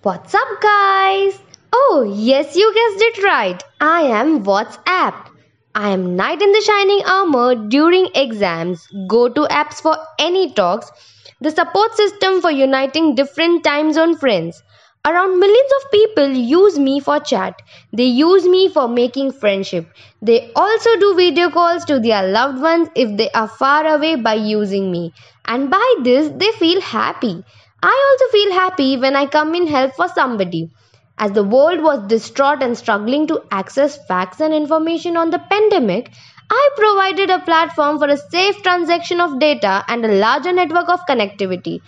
What's up, guys? Oh, yes, you guessed it right. I am WhatsApp. I am knight in the shining armor during exams, go to apps for any talks, the support system for uniting different time zone friends. Around millions of people use me for chat. They use me for making friendship. They also do video calls to their loved ones if they are far away by using me. And by this, they feel happy. I also feel happy when I come in help for somebody. As the world was distraught and struggling to access facts and information on the pandemic, I provided a platform for a safe transaction of data and a larger network of connectivity.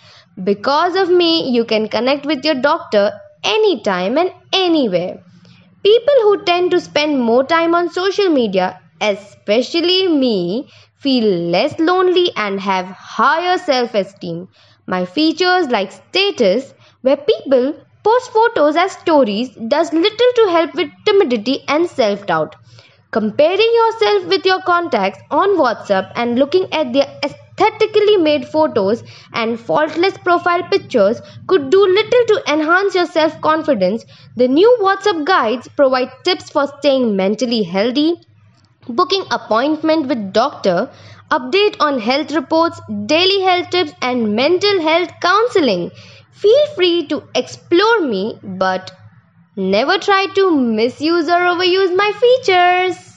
Because of me, you can connect with your doctor anytime and anywhere. People who tend to spend more time on social media, especially me, feel less lonely and have higher self esteem. My features like status, where people post photos as stories, does little to help with timidity and self doubt. Comparing yourself with your contacts on WhatsApp and looking at their aesthetically made photos and faultless profile pictures could do little to enhance your self confidence. The new WhatsApp guides provide tips for staying mentally healthy, booking appointment with doctor, update on health reports, daily health tips and mental health counseling. Feel free to explore me but never try to misuse or overuse my features.